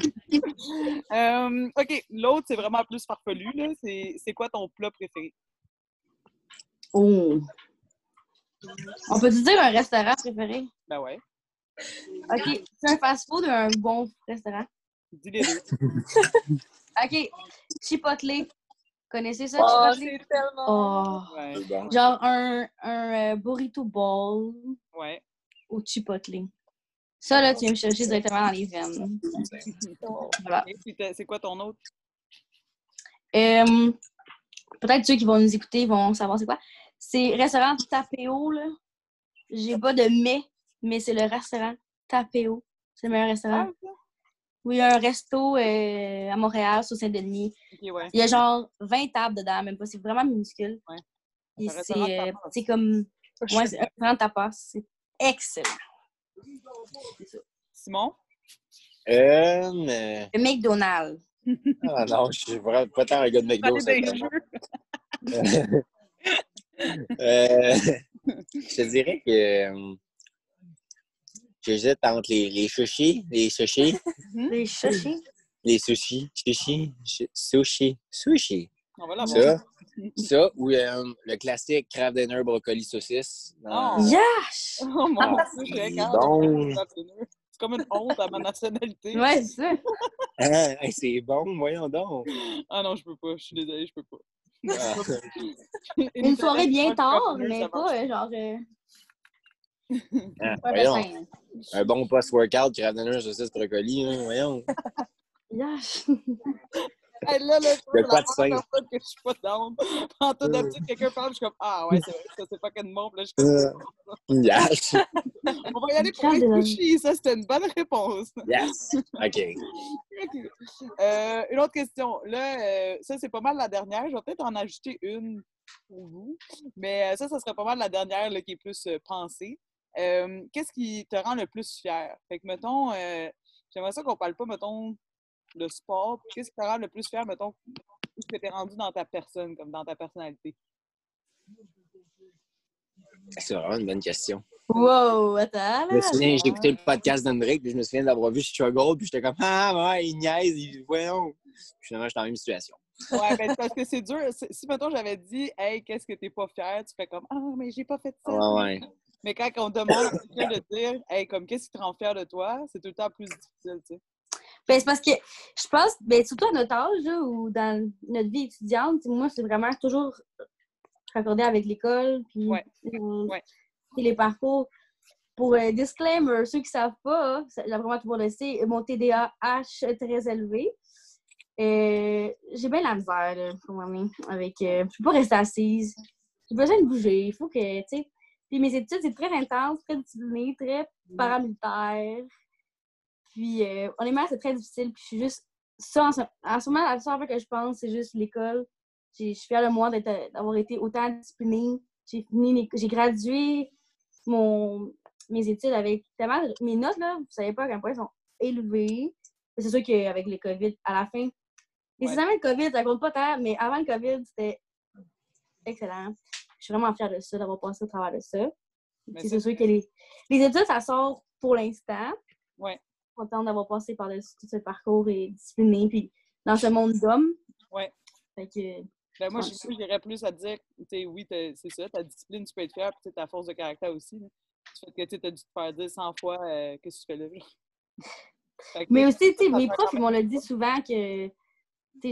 OK, l'autre, c'est vraiment plus farfelu. là. C'est c'est quoi ton plat préféré? Oh. On peut-tu dire un restaurant préféré? Ben ouais. OK. C'est un fast-food ou un bon restaurant? Dis les deux. OK. Chipotle. Connaissez ça, Oh, Chipotle? c'est tellement. Oh. Ouais. Bon. Genre un, un euh, burrito bowl Ouais. au Chipotle. Ça, là, tu viens me chercher directement dans les veines. Voilà. Et puis, t'as- c'est quoi ton autre? Euh, Peut-être ceux qui vont nous écouter vont savoir c'est quoi. C'est restaurant Tapéo, là. J'ai pas de mais, mais c'est le restaurant Tapéo. C'est le meilleur restaurant. Ah? Oui, il y a un resto euh, à Montréal, sur Saint-Denis. Ouais. Il y a genre 20 tables dedans, même pas. C'est vraiment minuscule. Ouais. Et c'est euh, c'est comme. Ouais, c'est un restaurant de tapas. C'est excellent. Simon? Euh, mais... Le McDonald's. Ah non, je suis vraiment pas tant un gars de McDo. Euh, je te dirais que euh, j'hésite entre les, les sushis, les sushis, Les sushis? les sushis, sushis, su- sushi, sushi. On va l'avoir. Ça, ça ou euh, le classique craft dinner brocoli saucisse. Oh. Yash! Oh mon dieu, incapable Bon. C'est comme une honte à ma nationalité. Ouais, c'est ça. Ah, hey, c'est bon, voyons donc. Ah non, je peux pas. Je suis désolée, je peux pas. Ah. Une soirée bien tard, mais mais pas euh, genre. euh, Ah, pas voyons, un bon post-workout craft dinner saucisse brocoli, hein, voyons. Yash! Hey, là, là, quoi la de première sain. fois que je suis pas down. En tout d'habitude, quelqu'un parle, je suis comme Ah ouais, c'est vrai, ça c'est fucking bon. Puis là, je suis Euh, comme Yes. On va y aller pour les Calme. sushis. Ça, c'était une bonne réponse. Yes. OK. Euh, une autre question. Là, euh, ça, c'est pas mal la dernière. Je vais peut-être en ajouter une pour vous. Mais euh, ça, ça serait pas mal la dernière là, qui est plus euh, pensée. Euh, Qu'est-ce qui te rend le plus fier? Fait que, mettons, euh, j'aimerais ça qu'on parle pas, mettons, de sport. Qu'est-ce qui te rend le plus fier, mettons, où tu t'es rendu dans ta personne, comme dans ta personnalité? C'est vraiment une bonne question. Wow, attends, Je me souviens, j'ai écouté le podcast d'Hendrick, puis je me souviens d'avoir vu Struggle, puis j'étais comme Ah, ouais, il niaise, il voyons. Puis finalement, j'étais dans la même situation. Ouais, ben, c'est parce que c'est dur. Si, si, mettons, j'avais dit, hey, qu'est-ce que t'es pas fier? Tu fais comme, ah, mais j'ai pas fait ça. Ouais, ouais. Mais quand on demande à quelqu'un de dire, hey, comme, qu'est-ce qui te rend fier de toi? C'est tout le temps plus difficile, tu sais. Ben, c'est parce que je pense, ben, surtout à notre âge, là, ou dans notre vie étudiante, moi, c'est vraiment toujours raccordé avec l'école, puis Ouais. euh, les parcours. Pour euh, disclaimer, ceux qui ne savent pas, là, vraiment tout le sait, mon TDAH est très élevé. Euh, j'ai bien la misère, là, pour moi, avec... euh, je peux pas rester assise. J'ai besoin de bouger. Il faut que, tu sais... Puis mes études, c'est très intense, très discipliné, très paramilitaire. Puis, euh, honnêtement, c'est très difficile. Puis, je suis juste. Ça, en ce, en ce moment, la seule que je pense, c'est juste l'école. J'ai- Je suis fière de moi d'avoir été autant disciplinée. J'ai fini, j'ai gradué mon, mes études avec tellement. Mes notes, là, vous savez pas à quel point elles sont élevées. C'est sûr qu'avec le COVID, à la fin. Les Ouais. examens de COVID, ça compte pas tant, mais avant le COVID, c'était excellent. Je suis vraiment fière de ça, d'avoir passé au travers de ça. Ça, C'est sûr que les, les études, ça sort pour l'instant. Ouais. Contente d'avoir passé par le- tout ce parcours et discipliné, puis dans ce monde d'hommes. Ouais. Fait que, Ben, moi, j'irais plus à dire, tu sais, oui, c'est ça, ta discipline, tu peux être fier, puis tu ta force de caractère aussi. Là. Fait que tu as dû te faire dire 100 fois euh, que tu fais là. Fait que, Mais aussi, tu mes profs, ils m'ont le dit souvent que tu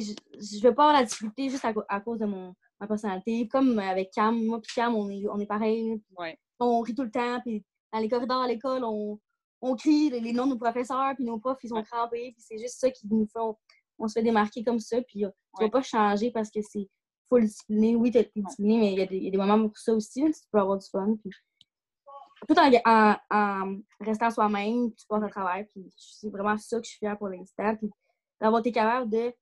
je ne vais pas avoir la difficulté juste à, à cause de mon, ma personnalité. Comme avec Cam, moi puis Cam, on est, on est pareil. Ouais. On rit tout le temps, puis dans les corridors à l'école, on, on crie les, les noms de nos professeurs, puis nos profs, ils sont crampés, puis c'est juste ça qui nous fait, on, on se fait démarquer comme ça, puis euh, tu Ouais. vas pas changer parce que c'est full discipliné. Oui, t'es discipliné, mais il y, a des- il y a des moments pour ça aussi. tu peux avoir du fun. Puis... Tout en, en, en restant soi-même, tu passes à travers. Puis c'est vraiment ça que je suis fière pour l'instant. Puis d'avoir été capable de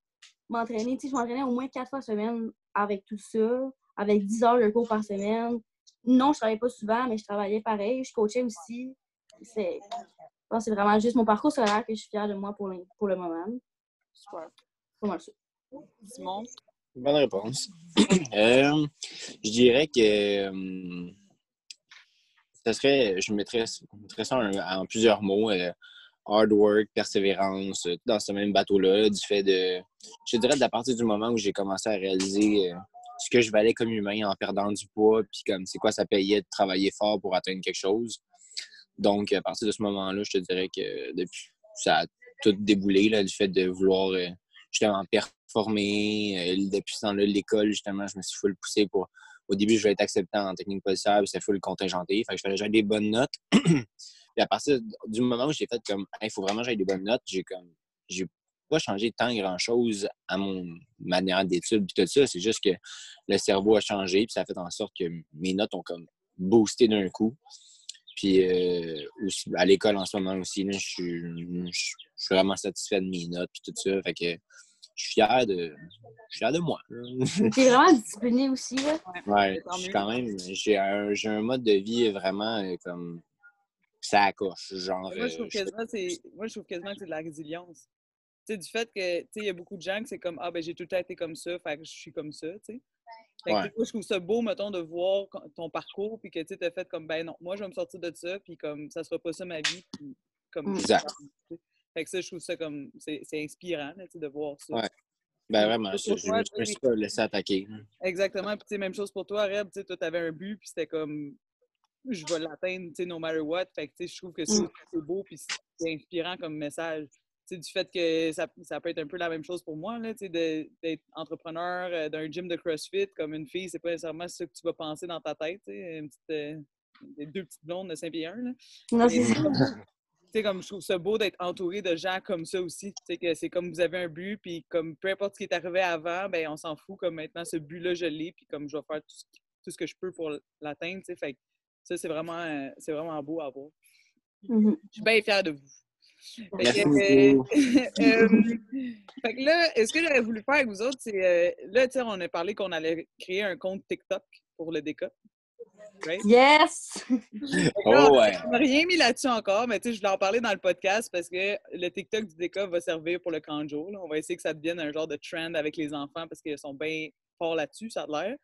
m'entraîner. Tu sais, je m'entraînais au moins quatre fois semaine avec tout ça, avec 10 heures de cours par semaine. Non, je travaillais pas souvent, mais je travaillais pareil. Je coachais aussi. C'est, vraiment juste mon parcours scolaire que je suis fière de moi pour le, pour le moment. Super. C'est pas mal ça. Simon? Bonne réponse. Euh, je dirais que euh, ça serait, je mettrais, je mettrais ça en, en plusieurs mots. euh, hard work, persévérance, euh, dans ce même bateau-là, du fait de, je dirais, à partir du moment où j'ai commencé à réaliser euh, ce que je valais comme humain en perdant du poids, puis comme c'est quoi ça payait de travailler fort pour atteindre quelque chose. Donc, à partir de ce moment-là, je te dirais que depuis, ça a tout déboulé, là, le fait de vouloir euh, justement performer. Depuis ce temps-là, l'école, justement, je me suis full poussé pour. Au début, je voulais être accepté en technique policière, puis c'était full contingenté. Fait que je que j'aille des bonnes notes. puis à partir du moment où j'ai fait comme, il faut vraiment que j'aille des bonnes notes, j'ai comme, j'ai pas changé tant grand-chose à mon manière d'études puis tout ça. C'est juste que le cerveau a changé, puis ça a fait en sorte que mes notes ont comme boosté d'un coup. Puis euh, aussi, à l'école en ce moment aussi, là, je, suis, je suis vraiment satisfait de mes notes puis tout ça. Fait que je suis fier de, je suis fier de moi. T'es vraiment discipliné aussi, là. Ouais, je suis quand même, j'ai un, j'ai un mode de vie vraiment euh, comme ça. Genre, Moi, je trouve euh, je- quasiment, c'est- moi, je trouve quasiment que c'est de la résilience. Tu sais, du fait que, tu sais, il y a beaucoup de gens que c'est comme, ah, ben, j'ai tout le temps été comme ça, fait que je suis comme ça, tu sais. Fait que, Ouais. je trouve ça beau, mettons, de voir ton parcours, puis que, tu sais, t'as fait comme, ben non, moi, je vais me sortir de ça, puis comme, ça sera pas ça ma vie, puis comme... Mm. Exact. Fait que ça, je trouve ça comme, c'est c'est inspirant, là, tu sais, de voir ça. Ouais. ben vraiment, je, je me suis pas laissé attaquer. Exactement. Puis, tu sais, même chose pour toi, Reb. Tu sais, toi, t'avais un but, puis c'était comme, je vais l'atteindre, tu sais, no matter what. Fait que, tu sais, je trouve que ça, Mm. c'est beau, puis c'est inspirant comme message. Tu sais, du fait que ça, ça peut être un peu la même chose pour moi, là, tu sais, d'être entrepreneur euh, d'un gym de CrossFit comme une fille, c'est pas nécessairement ce que tu vas penser dans ta tête, tu sais, une petite, euh, deux petites blondes de Saint-Pierre, là. Non, c'est comme je trouve ça beau d'être entouré de gens comme ça aussi. Tu sais, que c'est comme vous avez un but, puis comme peu importe ce qui est arrivé avant, ben on s'en fout. Comme maintenant, ce but-là, je l'ai, puis comme je vais faire tout ce, tout ce que je peux pour l'atteindre. Tu sais, fait ça, c'est vraiment, euh, c'est vraiment beau à voir. Mhm. Je suis bien fière de vous. Merci euh, fait que là, est-ce que j'aurais voulu faire avec vous autres, c'est euh, là, tu sais, on a parlé qu'on allait créer un compte TikTok pour le DK. Right? Yes! Oh ouais. On n'a rien mis là-dessus encore, mais tu sais, je voulais en parler dans le podcast parce que le TikTok du DK va servir pour le camp de jour. là. On va essayer que ça devienne un genre de trend avec les enfants parce qu'ils sont bien forts là-dessus, ça a l'air.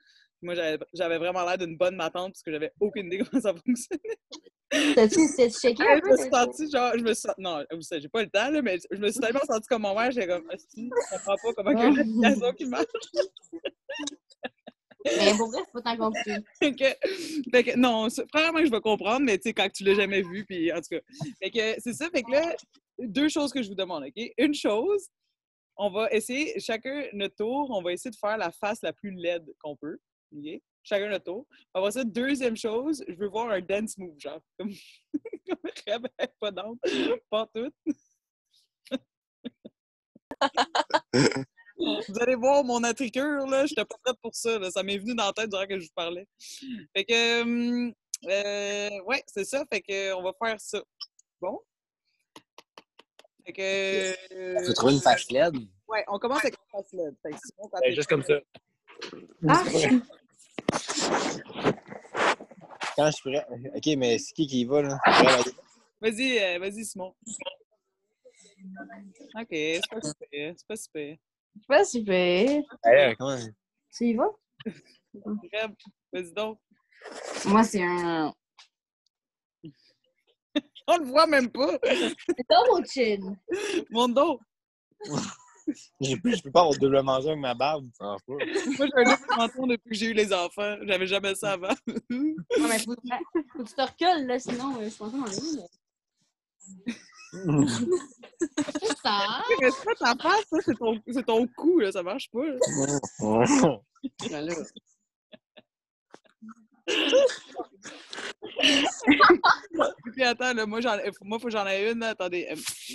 Moi, j'avais vraiment l'air d'une bonne matante parce que j'avais aucune idée comment ça fonctionnait. T'as-tu checké un je me suis sentie genre, je me suis non, vous savez, j'ai pas le temps, là, mais je me suis tellement sentie comme mon mère, j'étais comme, Asti, je comprends pas comment il y a une application qui marche. Mais pour vrai, c'est pas tant compliqué. Fait que, fait que, non, premièrement, je vais comprendre, mais tu sais, quand tu l'as jamais vu, puis en tout cas. Fait que c'est ça, fait que là, deux choses que je vous demande, OK? Une chose, on va essayer, chacun notre tour, on va essayer de faire la face la plus laide qu'on peut, Chacun notre tour. Après ça, deuxième chose, je veux voir un dance move, genre, comme, comme pas dans, pas tout. Vous allez voir mon attricure, là, j'étais pas prête pour ça, là. ça m'est venu dans la tête durant que je vous parlais. Fait que, hum, euh, ouais, c'est ça, fait que, on va faire ça. Bon? Fait que... Tu veux trouver une face LED? Ouais, on commence avec la face LED. Fait que sinon, juste comme ça. Ah! Quand je suis prêt. Ok, mais c'est qui qui y va, là? Vas-y, euh, vas-y, Simon. OK, c'est pas super, c'est pas super. C'est pas super. Allez, comment? Tu y vas? Vas-y donc. Moi, c'est un. On le voit même pas. C'est dans mon chin. Mon dos. J'ai plus- Je peux pas avoir double manger avec ma barbe. Ça marche pas? Moi, j'ai un double menton depuis que j'ai eu les enfants. J'avais jamais ça avant. Non, mais faut, faut que tu te recules, là, sinon, euh, je pense en ligne. C'est ça. Mais c'est pas ta face, ça, c'est ton, c'est ton cou, là, ça marche pas. là. Là. Puis attends, là, moi, j'en, moi, faut que j'en ai une. là. Attendez, euh, je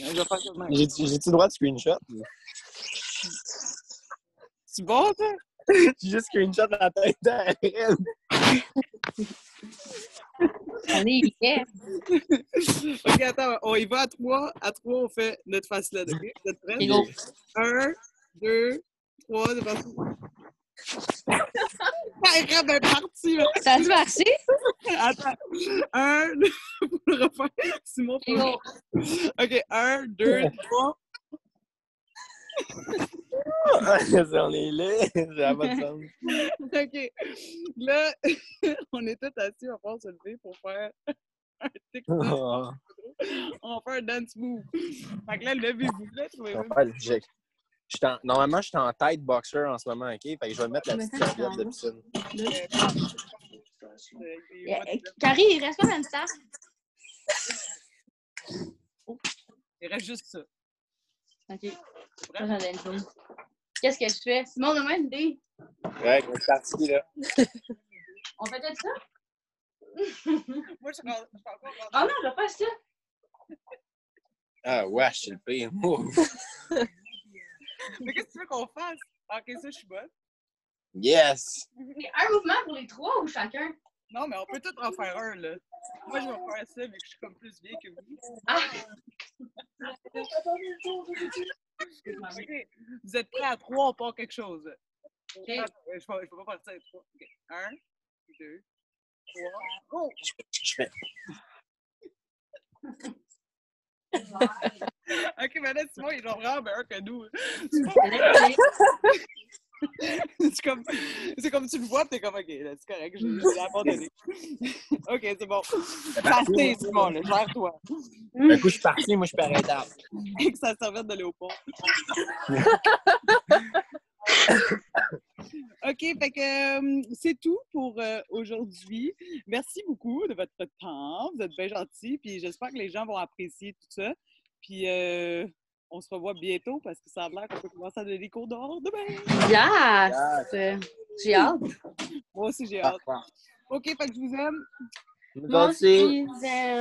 j'ai-tu le droit de screenshot? C'est bon, ça? J'ai juste screenshot la tête d'Aren. On est hier. OK, attends, on y va à trois. À trois, on fait notre facette. OK? Vous êtes prêts? Go. Un, deux, trois, parti. Ah, ben parti, là. Ça a dû marcher? Attends. Un, deux, pour le refaire. Simon, pour. OK, un, deux, trois. On est là. Ça pas de sens. OK. Là, on est tous assis, on va pouvoir se lever pour faire un TikTok. Oh. On va faire un dance move. Fait que là, levez-vous, là, trouvez-vous. En- Normalement, je suis en tête boxer en ce moment, OK? Fait que je vais mettre la petite serviette de piscine. Eh, Carrie, il reste combien de temps? Il reste juste ça. OK. Moi, j'en ai une chose. Qu'est-ce que je fais? Simon, donne-moi une idée. Ouais, on est parti, là. On fait peut-être ça? Moi, je encore rendu- Ah non, je vais pas ça. Ah, ouais, c'est le pire. Mais qu'est-ce que tu veux qu'on fasse? Ah, Ok, ça, je suis bonne. Yes! Mais Un mouvement pour les trois ou chacun? Non, mais on peut tous en faire un, là. Moi, je vais faire ça, que je suis comme plus vieille que vous. Ah! Vous êtes prêts à trois, on part quelque chose? OK. Ah, Je ne peux pas partir à trois. OK. Un, deux, trois. Go! Je fais. OK, mais là, Simon, il est genre vraiment meilleur que nous. C'est comme, comme tu le vois, t'es comme, OK, là, c'est correct, j'ai j'ai abandonné. OK, c'est bon. Passé, Simon, là, gère-toi. Un coup, je suis parti, moi, je suis arrêtable. Avec sa serviette de Léopold. OK, fait que euh, c'est tout pour euh, aujourd'hui. Merci beaucoup de votre temps. Vous êtes bien gentils, puis j'espère que les gens vont apprécier tout ça. Puis euh, on se revoit bientôt parce que ça a l'air qu'on peut commencer à donner des cours dehors demain. Yes! Euh, J'ai hâte. Moi aussi, j'ai hâte. OK, fait que je vous aime. Moi aussi. aussi, j'aime.